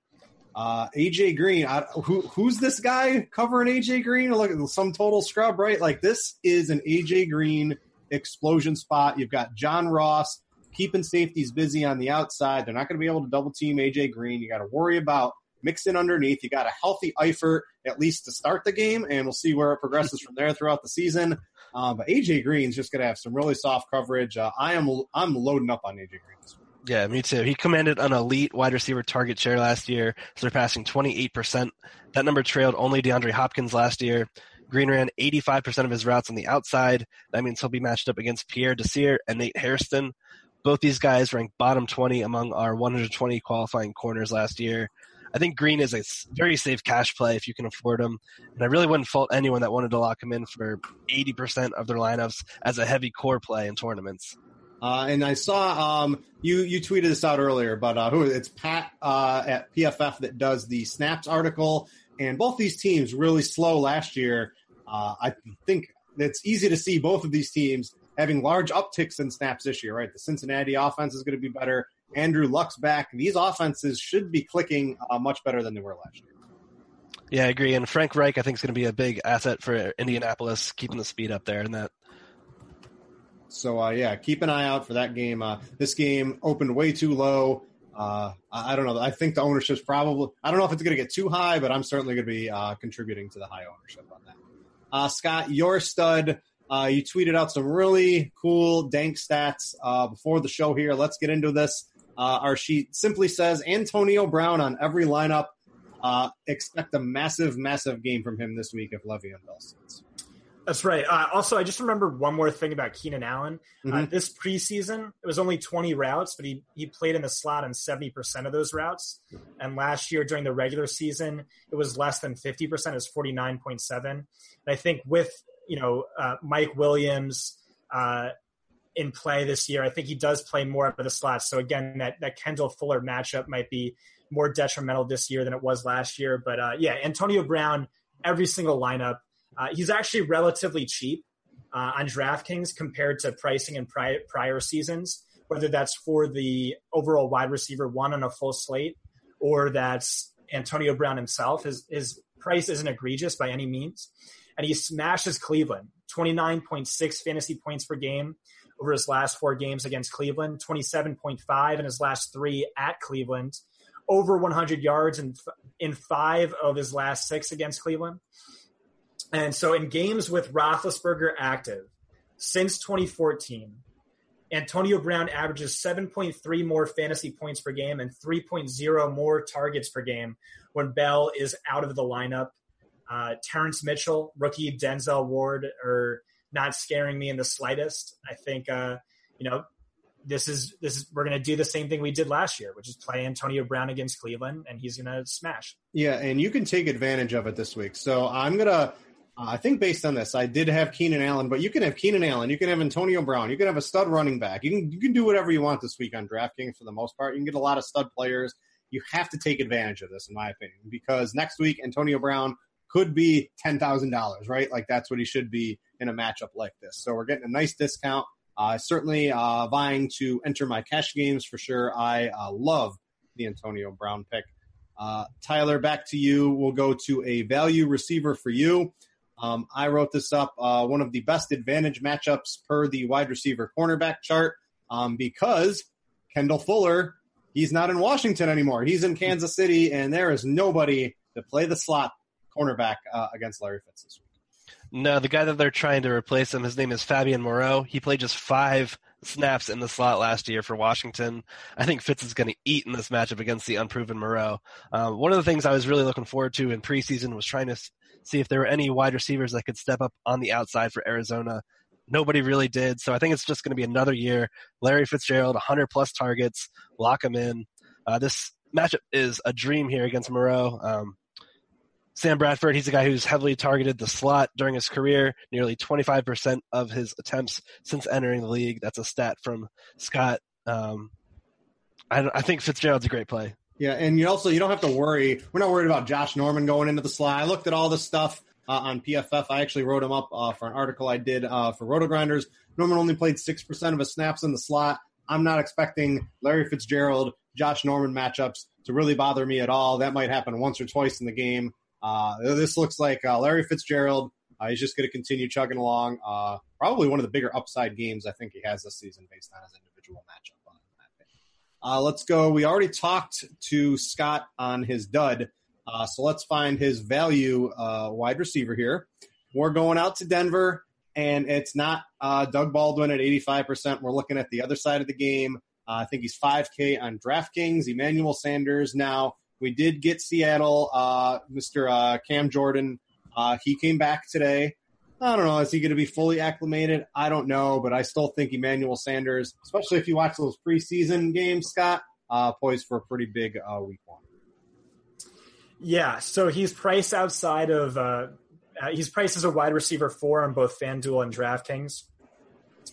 Uh, AJ Green, I, who, who's this guy covering AJ Green? Look at some total scrub, right? Like this is an AJ Green explosion spot. You've got John Ross keeping safeties busy on the outside. They're not going to be able to double team AJ Green. You got to worry about Mixon underneath. You got a healthy Eifert at least to start the game, and we'll see where it progresses from there throughout the season. Um, but AJ Green's just going to have some really soft coverage. Uh, I am I'm loading up on AJ Green this week. Yeah, me too. He commanded an elite wide receiver target share last year, surpassing 28%. That number trailed only DeAndre Hopkins last year. Green ran 85% of his routes on the outside. That means he'll be matched up against Pierre Desir and Nate Hairston. Both these guys ranked bottom 20 among our 120 qualifying corners last year. I think Green is a very safe cash play if you can afford him. And I really wouldn't fault anyone that wanted to lock him in for 80% of their lineups as a heavy core play in tournaments. Uh, and I saw um, you you tweeted this out earlier, but uh, who it's Pat uh, at PFF that does the snaps article, and both these teams really slow last year. Uh, I think it's easy to see both of these teams having large upticks in snaps this year. Right, the Cincinnati offense is going to be better. Andrew Luck's back. These offenses should be clicking uh, much better than they were last year. Yeah, I agree. And Frank Reich, I think, is going to be a big asset for Indianapolis, keeping the speed up there. And that so uh, yeah, keep an eye out for that game. Uh, this game opened way too low. Uh, I don't know. I think the ownership's probably. I don't know if it's going to get too high, but I'm certainly going to be uh, contributing to the high ownership on that. Uh, Scott, your stud. Uh, you tweeted out some really cool dank stats before the show here. Let's get into this. our sheet simply says Antonio Brown on every lineup. expect a massive, massive game from him this week if Le'Veon Bell sits. That's right. Uh, also, I just remembered one more thing about Keenan Allen. Uh, mm-hmm. Uh, this preseason, it was only 20 routes, but he, he played in the slot on 70% of those routes. And last year during the regular season, it was less than 50%. It was 49.7. And I think with, you know, uh, Mike Williams uh, in play this year, I think he does play more out of the slot. So again, that, that Kendall Fuller matchup might be more detrimental this year than it was last year. But uh, yeah, Antonio Brown, every single lineup uh, he's actually relatively cheap uh, on DraftKings compared to pricing in prior, prior seasons. whether that's for the overall wide receiver one on a full slate or that's Antonio Brown himself. His, his price isn't egregious by any means. And he smashes Cleveland 29.6 fantasy points per game over his last four games against Cleveland, 27.5 in his last three at Cleveland, over 100 yards in, in five of his last six against Cleveland. And so in games with Roethlisberger active since 2014, Antonio Brown averages 7.3 more fantasy points per game and 3.0 more targets per game when Bell is out of the lineup. Uh, Terrance Mitchell, rookie Denzel Ward are not scaring me in the slightest. I think, uh, you know, this is this is we're going to do the same thing we did last year, which is play Antonio Brown against Cleveland, and he's going to smash. Yeah, and you can take advantage of it this week. So I'm gonna I think based on this, I did have Keenan Allen, but you can have Keenan Allen, you can have Antonio Brown, you can have a stud running back. You can you can do whatever you want this week on DraftKings for the most part. You can get a lot of stud players. You have to take advantage of this, in my opinion, because next week Antonio Brown could be ten thousand dollars, right? Like that's what he should be in a matchup like this. So we're getting a nice discount. Uh, certainly uh, vying to enter my cash games for sure. I uh, love the Antonio Brown pick. Uh, Tyler, back to you. We'll go to a value receiver for you. Um, I wrote this up, uh, one of the best advantage matchups per the wide receiver cornerback chart, um, because Kendall Fuller, he's not in Washington anymore. He's in Kansas City, and there is nobody to play the slot cornerback uh, against Larry Fitz this week. No, the guy that they're trying to replace him, his name is Fabian Moreau. He played just five snaps in the slot last year for Washington. I think Fitz is going to eat in this matchup against the unproven Moreau. Um, one of the things I was really looking forward to in preseason was trying to see if there were any wide receivers that could step up on the outside for Arizona. Nobody really did. So I think it's just going to be another year. Larry Fitzgerald, 100 plus targets, lock him in. Uh, this matchup is a dream here against Moreau. Um, Sam Bradford, he's a guy who's heavily targeted the slot during his career, nearly 25% of his attempts since entering the league. That's a stat from Scott. Um, I, I think Fitzgerald's a great play. Yeah, and you also you don't have to worry. We're not worried about Josh Norman going into the slot. I looked at all this stuff uh, on PFF. I actually wrote him up uh, for an article I did uh, for RotoGrinders. Norman only played six percent of his snaps in the slot. I'm not expecting Larry Fitzgerald, Josh Norman matchups to really bother me at all. That might happen once or twice in the game. Uh, this looks like uh, Larry Fitzgerald. Uh, he's just going to continue chugging along. probably one of the bigger upside games I think he has this season based on his individual matchup. Uh, let's go. We already talked to Scott on his dud. Uh, so let's find his value uh, wide receiver here. We're going out to Denver, and it's not Doug Baldwin at 85%. We're looking at the other side of the game. I think he's 5K on DraftKings. Emmanuel Sanders. Now, we did get Seattle, uh, Mr. Cam Jordan. he came back today. I don't know. Is he going to be fully acclimated? I don't know, but I still think Emmanuel Sanders, especially if you watch those preseason games, Scott, uh, poised for a pretty big uh, week one. Yeah, so he's priced outside of uh, uh, he's priced as a wide receiver four on both FanDuel and DraftKings.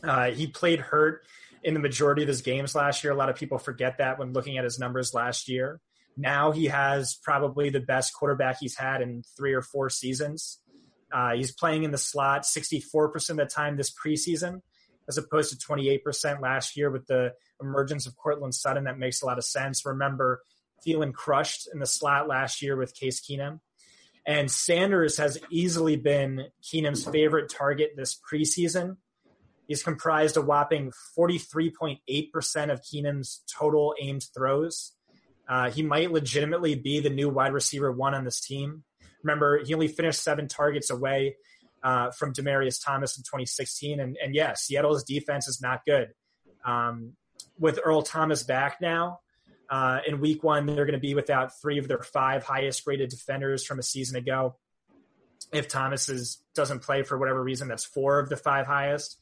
Uh, he played hurt in the majority of his games last year. A lot of people forget that when looking at his numbers last year. Now he has probably the best quarterback he's had in three or four seasons. Uh, he's playing in the slot 64% of the time this preseason, as opposed to 28% last year with the emergence of Courtland Sutton. That makes a lot of sense. Remember, Thielen crushed in the slot last year with Case Keenum. And Sanders has easily been Keenum's favorite target this preseason. He's comprised a whopping 43.8% of Keenum's total aimed throws. Uh, he might legitimately be the new wide receiver one on this team. Remember, he only finished seven targets away uh, from Demaryius Thomas in 2016. And, and yeah, Seattle's defense is not good. Um, with Earl Thomas back now, uh, in week one, they're going to be without three of their five highest graded defenders from a season ago. If Thomas is, doesn't play for whatever reason, that's four of the five highest.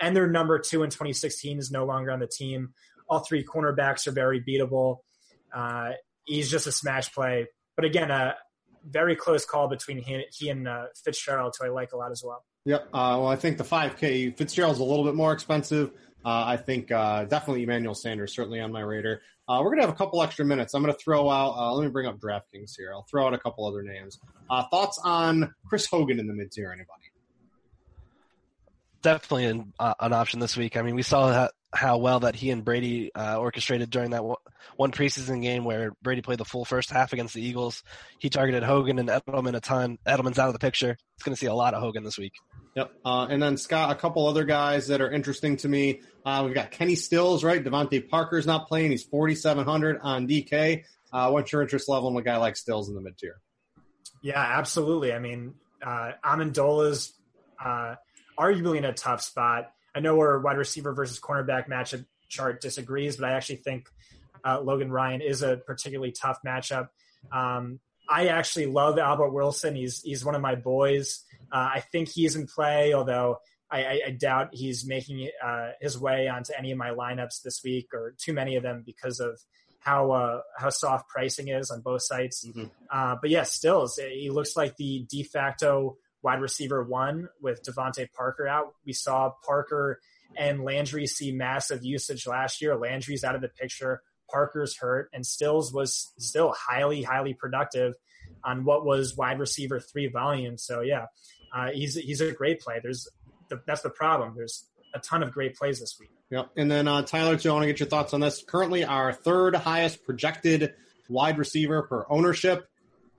And their number two in 2016 is no longer on the team. All three cornerbacks are very beatable. Uh, he's just a smash play. But again, a very close call between he, he and uh, Fitzgerald, who I like a lot as well. Yep. Uh, well, I think the 5K Fitzgerald's a little bit more expensive. Uh, I think uh, definitely Emmanuel Sanders certainly on my radar. Uh, we're gonna have a couple extra minutes. I'm gonna throw out. Uh, let me bring up DraftKings here. I'll throw out a couple other names. thoughts on Chris Hogan in the mid tier? Anybody? Definitely an, an option this week. I mean, we saw that how well that he and Brady uh, orchestrated during that one preseason game where Brady played the full first half against the Eagles. He targeted Hogan and Edelman a ton. Edelman's out of the picture. It's going to see a lot of Hogan this week. Yep. Uh, and then Scott, a couple other guys that are interesting to me. Uh, we've got Kenny Stills, right? DeVante Parker's not playing. He's 4,700 on DK. Uh, what's your interest level in a guy like Stills in the mid tier? Yeah, absolutely. I mean, uh, Amendola's uh, arguably in a tough spot. I know our wide receiver versus cornerback matchup chart disagrees, but I actually think uh, Logan Ryan is a particularly tough matchup. Um, I actually love Albert Wilson. He's he's one of my boys. Uh, I think he's in play, although I, I, I doubt he's making uh, his way onto any of my lineups this week or too many of them because of how uh, how soft pricing is on both sites. Mm-hmm. Uh, but yeah, still, he looks like the de facto wide receiver one with DeVante Parker out. We saw Parker and Landry see massive usage last year. Landry's out of the picture. Parker's hurt, and Stills was still highly, highly productive on what was wide receiver three volume. So yeah, uh, he's he's a great play. There's the, that's the problem. There's a ton of great plays this week. Yep. And then uh, Tyler, too, I want to get your thoughts on this. Currently, our third highest projected wide receiver per ownership.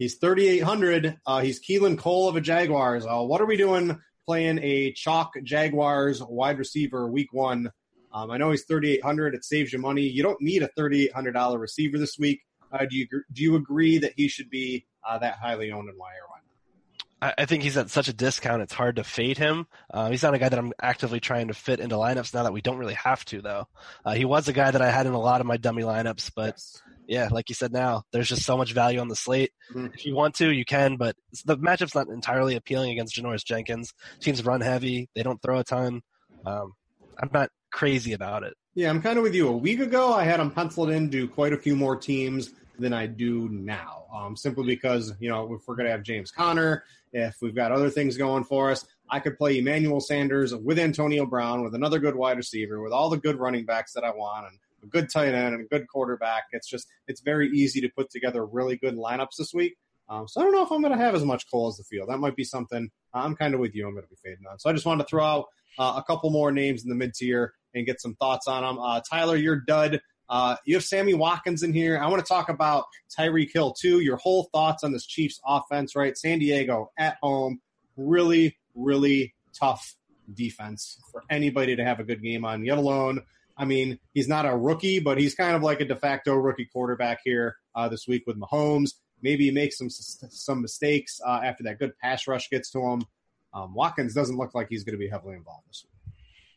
He's 3,800. Uh, he's Keelan Cole of the Jaguars. Uh, what are we doing playing a chalk Jaguars wide receiver week one? Um, I know he's 3,800. It saves you money. You don't need a $3,800 receiver this week. Uh, do you do you agree that he should be uh, that highly owned and why or why I think he's at such a discount; it's hard to fade him. Uh, he's not a guy that I'm actively trying to fit into lineups now that we don't really have to, though. Uh, he was a guy that I had in a lot of my dummy lineups, but yes. Yeah, like you said, now there's just so much value on the slate. Mm-hmm. If you want to, you can, but the matchup's not entirely appealing against Janoris Jenkins. Teams run heavy; they don't throw a ton. Um, I'm not crazy about it. Yeah, I'm kind of with you. A week ago, I had him penciled in to quite a few more teams than I do now, um, simply because you know if we're going to have James Conner if we've got other things going for us, I could play Emmanuel Sanders with Antonio Brown, with another good wide receiver, with all the good running backs that I want, and a good tight end and a good quarterback. It's just it's very easy to put together really good lineups this week. Um, so I don't know if I'm going to have as much Cole as the field. That might be something I'm kind of with you. I'm going to be fading on. So I just wanted to throw out uh, a couple more names in the mid tier and get some thoughts on them. Uh, Tyler, you're dud. Uh, you have Sammy Watkins in here. I want to talk about Tyreek Hill too. Your whole thoughts on this Chiefs offense, right? San Diego at home, really, really tough defense for anybody to have a good game on. Yet alone, I mean, he's not a rookie, but he's kind of like a de facto rookie quarterback here uh, this week with Mahomes. Maybe he makes some some mistakes uh, after that good pass rush gets to him. Um, Watkins doesn't look like he's going to be heavily involved this week.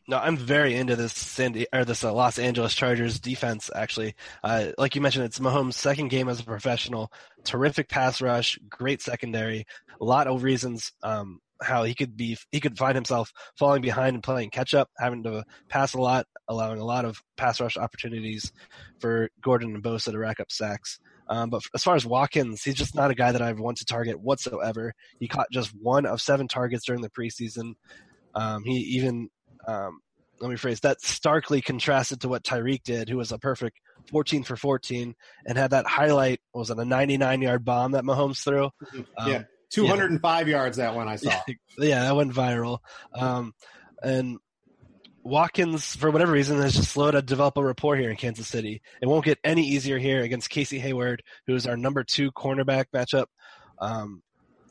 No, I'm very into this Sandy or this uh, Los Angeles Chargers defense. Actually, uh, like you mentioned, it's Mahomes' second game as a professional. Terrific pass rush, great secondary. A lot of reasons um, how he could be he could find himself falling behind and playing catch up, having to pass a lot, allowing a lot of pass rush opportunities for Gordon and Bosa to rack up sacks. Um, but as far as Watkins, he's just not a guy that I want to target whatsoever. He caught just one of seven targets during the preseason. Um, he even um, let me phrase that starkly contrasted to what Tyreek did, who was a perfect 14 for 14 and had that highlight was it a 99 yard bomb that Mahomes threw? Mm-hmm. Um, yeah, 205 yeah. yards that one I saw. yeah, that went viral. Um, and Watkins, for whatever reason, has just slow to develop a rapport here in Kansas City. It won't get any easier here against Casey Hayward, who is our number two cornerback matchup. Um,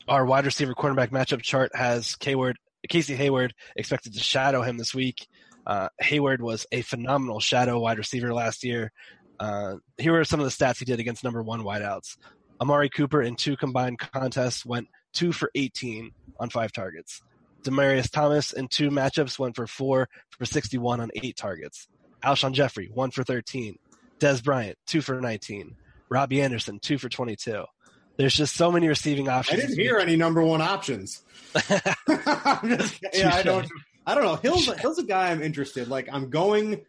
our wide receiver cornerback matchup chart has Hayward Casey Hayward expected to shadow him this week. Uh, Hayward was a phenomenal shadow wide receiver last year. Uh, here are some of the stats he did against number one wideouts. Amari Cooper in two combined contests went two for 18 on five targets. Demaryius Thomas in two matchups went for four for 61 on eight targets. Alshon Jeffery, one for 13. Dez Bryant, two for 19. Robbie Anderson, two for 22. There's just so many receiving options. I didn't hear any number one options. yeah, I don't. I don't know. Hill's Hill's a guy I'm interested. Like I'm going.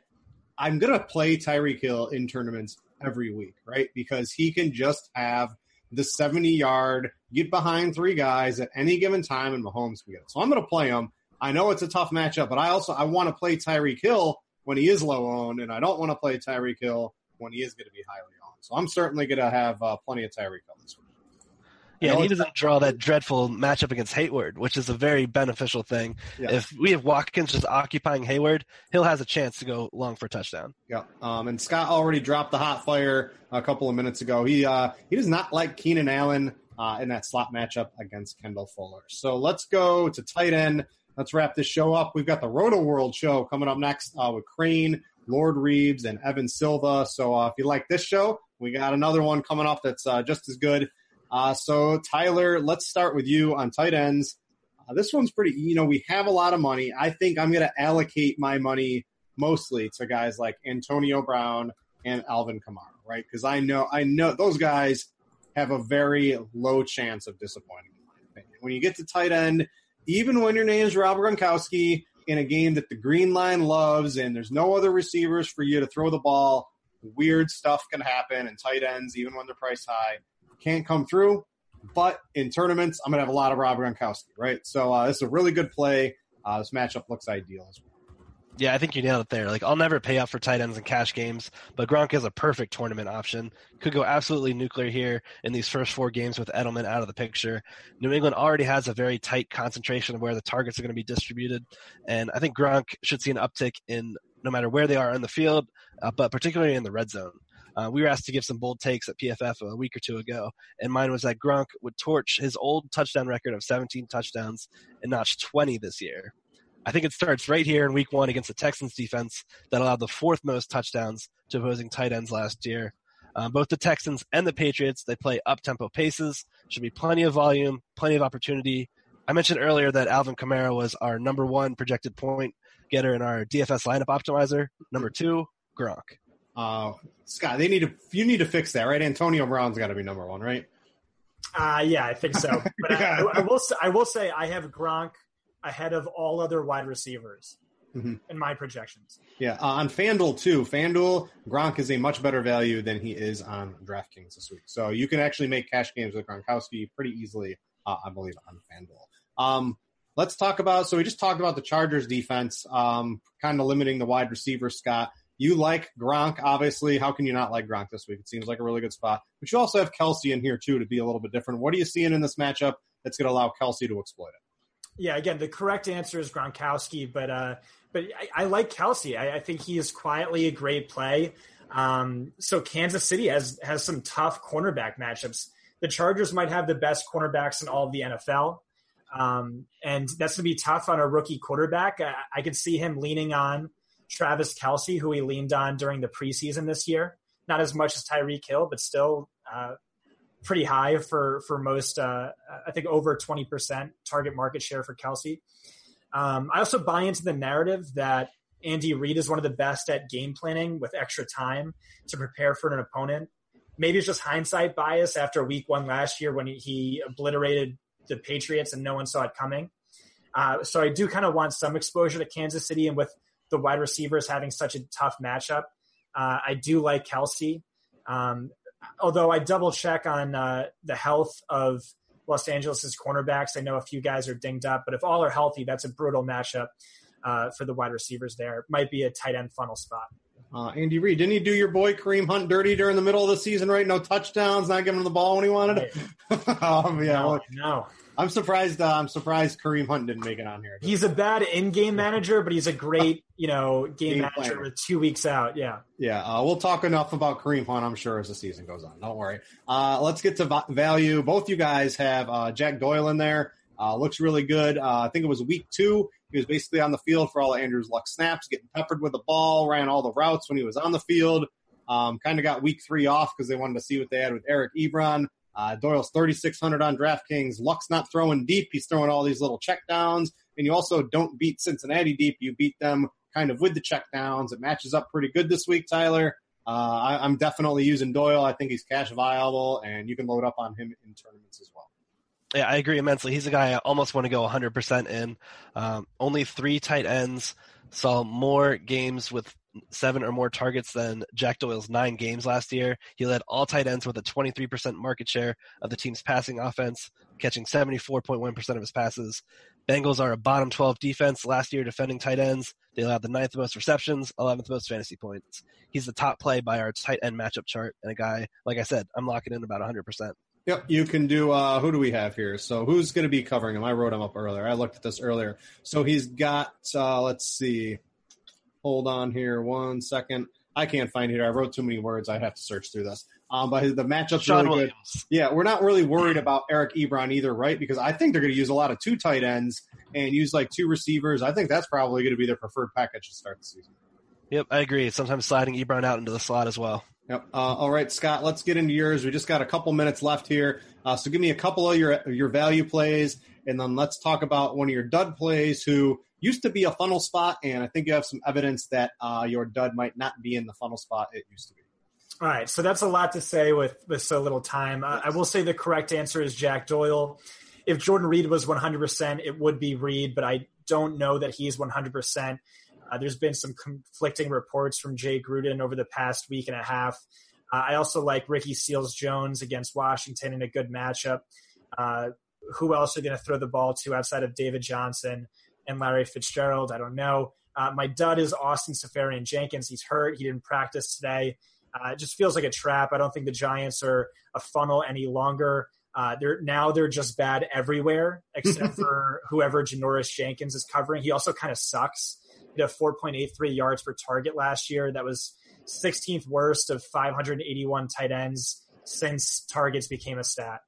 I'm gonna play Tyreek Hill in tournaments every week, right? Because he can just have the 70 yard, get behind three guys at any given time, and Mahomes can get it. So I'm gonna play him. I know it's a tough matchup, but I also I want to play Tyreek Hill when he is low owned, and I don't want to play Tyreek Hill when he is going to be highly owned. So I'm certainly going to have uh, plenty of Tyreek Hill this week. Yeah, and he doesn't draw that dreadful matchup against Hayward, which is a very beneficial thing. Yeah. If we have Watkins just occupying Hayward, Hill has a chance to go long for a touchdown. Yeah, um, and Scott already dropped the hot fire a couple of minutes ago. He uh, he does not like Keenan Allen uh, in that slot matchup against Kendall Fuller. So let's go to tight end. Let's wrap this show up. We've got the Rotoworld show coming up next uh, with Crane, Lord Reeves, and Evan Silva. So uh, if you like this show, we got another one coming up that's uh, just as good. Uh, so Tyler, let's start with you on tight ends. Uh, this one's pretty. You know, we have a lot of money. I think I'm going to allocate my money mostly to guys like Antonio Brown and Alvin Kamara, right? Because I know I know those guys have a very low chance of disappointing. In my opinion, when you get to tight end, even when your name is Rob Gronkowski in a game that the Green Line loves, and there's no other receivers for you to throw the ball, weird stuff can happen. And tight ends, even when they're priced high, can't come through. But in tournaments, I'm gonna have a lot of Rob Gronkowski, right? So uh, this is a really good play. Uh, this matchup looks ideal as well. Yeah, I think you nailed it there. Like I'll never pay up for tight ends in cash games, but Gronk is a perfect tournament option. Could go absolutely nuclear here in these first four games with Edelman out of the picture. New England already has a very tight concentration of where the targets are going to be distributed, and I think Gronk should see an uptick in no matter where they are in the field, uh, but particularly in the red zone. Uh, we were asked to give some bold takes at PFF a week or two ago, and mine was that Gronk would torch his old touchdown record of 17 touchdowns and notch 20 this year. I think it starts right here in week one against the Texans defense that allowed the fourth most touchdowns to opposing tight ends last year. Um, both the Texans and the Patriots, they play up tempo paces. Should be plenty of volume, plenty of opportunity. I mentioned earlier that Alvin Kamara was our number one projected point getter in our DFS lineup optimizer. Number two, Gronk. Uh, Scott, they need to you need to fix that, right? Antonio Brown's got to be number one, right? Uh, yeah, I think so. But Yeah. I, I will say, I will say I have Gronk ahead of all other wide receivers Mhm. in my projections. Yeah, uh, on FanDuel too. FanDuel Gronk is a much better value than he is on DraftKings this week. So you can actually make cash games with Gronkowski pretty easily, uh, I believe, on FanDuel. Um, let's talk about. So we just talked about the Chargers defense, um, kind of limiting the wide receiver. Scott, you like Gronk, obviously. How can you not like Gronk this week? It seems like a really good spot. But you also have Kelce in here too to be a little bit different. What are you seeing in this matchup that's going to allow Kelce to exploit it? Yeah, again, the correct answer is Gronkowski, but uh, but I, I like Kelce. I, I think he is quietly a great play. Um, so Kansas City has has some tough cornerback matchups. The Chargers might have the best cornerbacks in all of the NFL, um, and that's going to be tough on a rookie quarterback. I, I could see him leaning on Travis Kelce, who he leaned on during the preseason this year. Not as much as Tyreek Hill, but still uh, pretty high for for most. Uh, I think over twenty percent target market share for Kelce. Um, I also buy into the narrative that Andy Reid is one of the best at game planning with extra time to prepare for an opponent. Maybe it's just hindsight bias after Week One last year when he, he obliterated the Patriots and no one saw it coming. Uh, so I do kind of want some exposure to Kansas City, and with the wide receivers having such a tough matchup, uh, I do like Kelce. Um, although I double check on uh, the health of Los Angeles's cornerbacks. I know a few guys are dinged up, but if all are healthy, that's a brutal matchup uh, for the wide receivers. There might be a tight end funnel spot. Uh, Andy Reid, didn't he do your boy Kareem Hunt dirty during the middle of the season? Right, no touchdowns, not giving him the ball when he wanted it. um, yeah, no, well, no, I'm surprised. Uh, I'm surprised Kareem Hunt didn't make it on here. he's a bad in-game manager, but he's a great, you know, game, Game manager planner. with two weeks out. Yeah. Yeah, uh, we'll talk enough about Kareem Hunt, I'm sure, as the season goes on. Don't worry. Uh, let's get to va- value. Both you guys have uh, Jack Doyle in there. Uh, looks really good. Uh, I think it was week two. He was basically on the field for all of Andrew's luck snaps, getting peppered with the ball, ran all the routes when he was on the field. Um, kind of got week three off because they wanted to see what they had with Eric Ebron. Uh, Doyle's 3,600 on DraftKings. Luck's not throwing deep. He's throwing all these little check downs. And you also don't beat Cincinnati deep. You beat them kind of with the check downs. It matches up pretty good this week, Tyler. Uh, I, I'm definitely using Doyle. I think he's cash viable, and you can load up on him in tournaments as well. Yeah, I agree immensely. He's a guy I almost want to go 100% in. Um, only three tight ends saw more games with seven or more targets than Jack Doyle's nine games last year. He led all tight ends with a 23% market share of the team's passing offense, catching 74.1% of his passes. Bengals are a bottom 12 defense last year defending tight ends. They allowed the ninth most receptions, 11th most fantasy points. He's the top play by our tight end matchup chart, and a guy, like I said, I'm locking in about 100%. Yep, you can do. Uh, who do we have here? So who's going to be covering him? I wrote him up earlier. I looked at this earlier. So he's got. Uh, let's see. Hold on here one second. I can't find it here. I wrote too many words. I have to search through this. Um, but the matchup's Sean really Williams. good. Yeah, we're not really worried about Eric Ebron either, right? Because I think they're going to use a lot of two tight ends and use like two receivers. I think that's probably going to be their preferred package to start the season. Yep, I agree. Sometimes sliding Ebron out into the slot as well. Yep. Uh, all right, Scott. Let's get into yours. We just got a couple minutes left here, uh, so give me a couple of your your value plays, and then let's talk about one of your dud plays who used to be a funnel spot, and I think you have some evidence that uh, your dud might not be in the funnel spot it used to be. All right, so that's a lot to say with with so little time. Uh, I will say the correct answer is Jack Doyle. If Jordan Reed was 100%, it would be Reed, but I don't know that he's 100%. Uh, there's been some conflicting reports from Jay Gruden over the past week and a half. Uh, I also like Ricky Seals Jones against Washington in a good matchup. Uh, who else are going to throw the ball to outside of David Johnson and Larry Fitzgerald? I don't know. Uh, my dud is Austin Seferian Jenkins. He's hurt. He didn't practice today. Uh, it just feels like a trap. I don't think the Giants are a funnel any longer. Uh, they're now they're just bad everywhere except for whoever Janoris Jenkins is covering. He also kind of sucks. He had 4.83 yards per target last year. That was 16th worst of 581 tight ends since targets became a stat.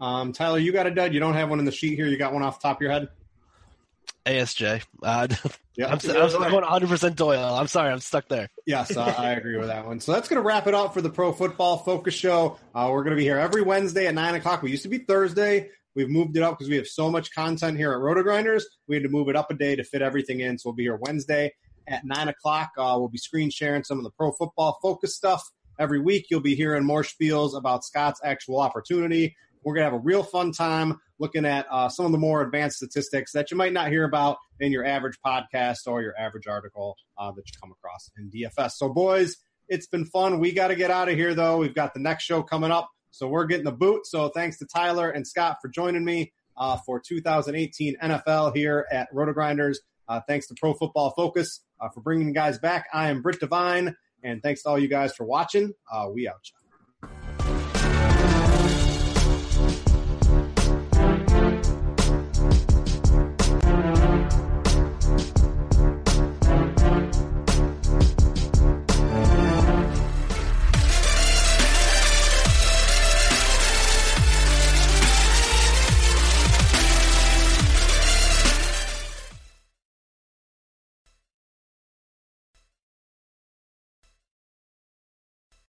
Um, Tyler, you got a dud. You don't have one in the sheet here. You got one off the top of your head. ASJ. Uh, Yeah. I'm, I'm going 100% Doyle. I'm sorry, I'm stuck there. Yes, uh, I agree with that one. So that's going to wrap it up for the Pro Football Focus Show. Uh, we're going to be here every Wednesday at 9 o'clock. We used to be Thursday. We've moved it up because we have so much content here at RotoGrinders. We had to move it up a day to fit everything in. So we'll be here Wednesday at 9 o'clock. Uh, we'll be screen sharing some of the Pro Football Focus stuff. Every week, you'll be hearing more spiels about Scott's actual opportunity. We're going to have a real fun time looking at uh, some of the more advanced statistics that you might not hear about in your average podcast or your average article uh, that you come across in DFS. So, boys, it's been fun. We got to get out of here, though. We've got the next show coming up. So, we're getting the boot. So, thanks to Tyler and Scott for joining me uh, for 2018 NFL here at RotoGrinders. Uh, thanks to Pro Football Focus uh, for bringing you guys back. I am Britt Devine, and thanks to all you guys for watching. Uh, we out.